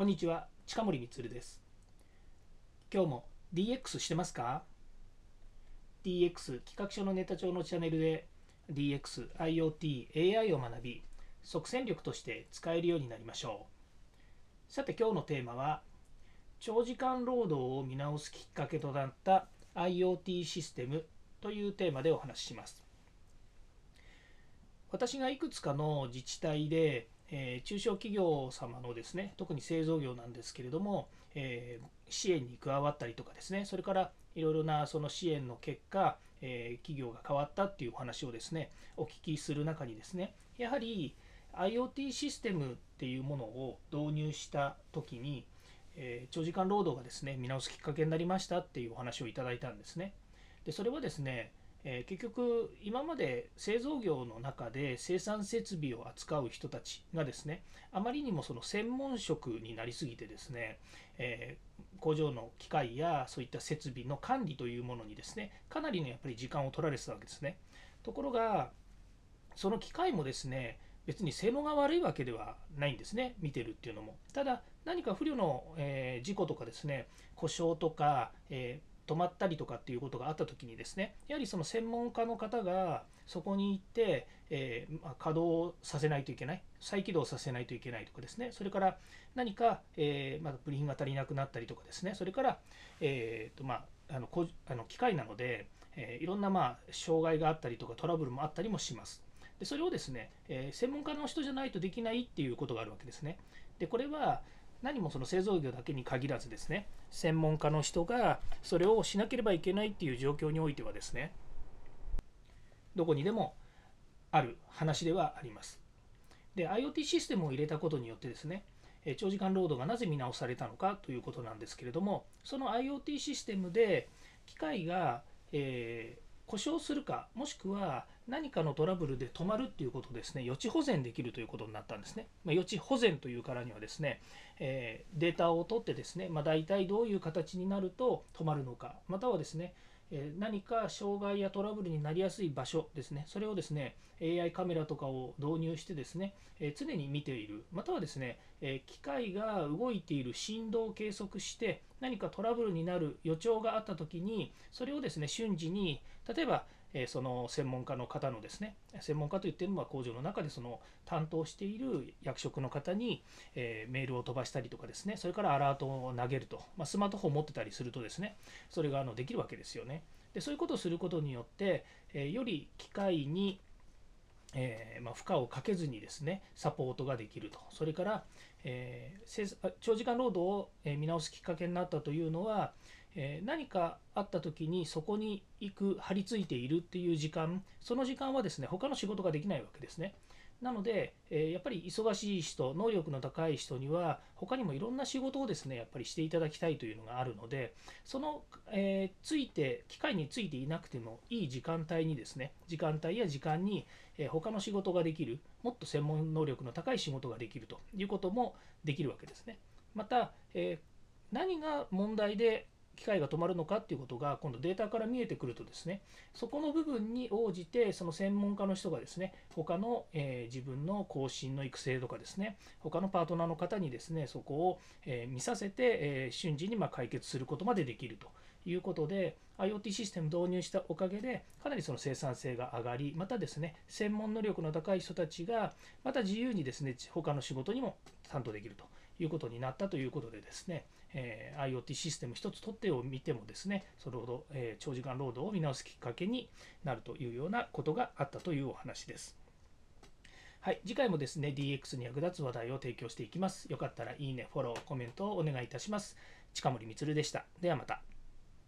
こんにちは、近森光です。今日も DX してますか ?DX 企画書のネタ帳のチャンネルで DX、IoT、AI を学び、即戦力として使えるようになりましょう。さて今日のテーマは、長時間労働を見直すきっかけとなった IoT システムというテーマでお話しします。私がいくつかの自治体でえー中小企業様のですね特に製造業なんですけれども、えー支援に加わったりとかですねそれからいろいろなその支援の結果、えー企業が変わったっていうお話をですねお聞きする中にですねやはり IoT システムっていうものを導入した時に、え長時間労働がですね見直すきっかけになりましたっていうお話をいただいたんですね。でそれはですねえー結局今まで製造業の中で生産設備を扱う人たちがですねあまりにもその専門職になりすぎてですね、えー工場の機械やそういった設備の管理というものにですねかなりのやっぱり時間を取られてたわけですね。ところがその機械もですね別に性能が悪いわけではないんですね見てるっていうのも。ただ何か不慮の、えー事故とかですね故障とか、え止まったりとかっていうことがあった時にですねやはりその専門家の方がそこに行って、えーまあ稼働させないといけない再起動させないといけないとかですねそれから何か、えーまあ、部品が足りなくなったりとかですねそれから、えーとまあ、あのこあの機械なので、えーいろんな、まあ、障害があったりとかトラブルもあったりもします。でそれをですね、えー専門家の人じゃないとできないっていうことがあるわけですね。でこれは何もその製造業だけに限らずですね専門家の人がそれをしなければいけないっていう状況においてはですねどこにでもある話ではあります。で IoT システムを入れたことによってですね長時間労働がなぜ見直されたのかということなんですけれどもその IoT システムで機械が、えー故障するかもしくは何かのトラブルで止まるっていうことをですね予知保全できるということになったんですね、まあ予知保全というからにはですね、えーデータを取ってですね、まあ、大体どういう形になると止まるのかまたはですねえ何か障害やトラブルになりやすい場所ですね、それをですね AI カメラとかを導入してですね、え常に見ている、またはですね、え機械が動いている振動を計測して、何かトラブルになる予兆があったときに、それをですね瞬時に、例えば、えその専門家の方のですね、専門家といっても工場の中でその担当している役職の方に、えメールを飛ばしたりとかですね、それからアラートを投げると、まあ、スマートフォンを持ってたりするとですね、それがあのできるわけですよね。でそういうことをすることによって、えより機械に、えーまあ、負荷をかけずにですねサポートができるとそれから、えー長時間労働を見直すきっかけになったというのは、え何かあった時にそこに行く張り付いているっていう時間その時間はですね他の仕事ができないわけですね。なので、えやっぱり忙しい人、能力の高い人には、他にもいろんな仕事をですね、やっぱりしていただきたいというのがあるので、その、えついて、機械についていなくてもいい時間帯にですね、時間帯や時間に、えー他の仕事ができる、もっと専門能力の高い仕事ができるということもできるわけですね。また、え何が問題で機械が止まるのかっていうことが今度データから見えてくるとですねそこの部分に応じてその専門家の人がですね他の、え自分の更新の育成とかですね他のパートナーの方にですねそこを、えー見させて、え瞬時にま解決することまでできると。いうことで IoT システム導入したおかげでかなりその生産性が上がりまたですね専門能力の高い人たちがまた自由にですね他の仕事にも担当できるということになったということでですね、えー IoT システム一つ取ってを見てもですねそれほど、えー長時間労働を見直すきっかけになるというようなことがあったというお話です。はい、次回もですね DX に役立つ話題を提供していきます。よかったらいいね、フォロー、コメントをお願いいたします。近森光でした。ではまた。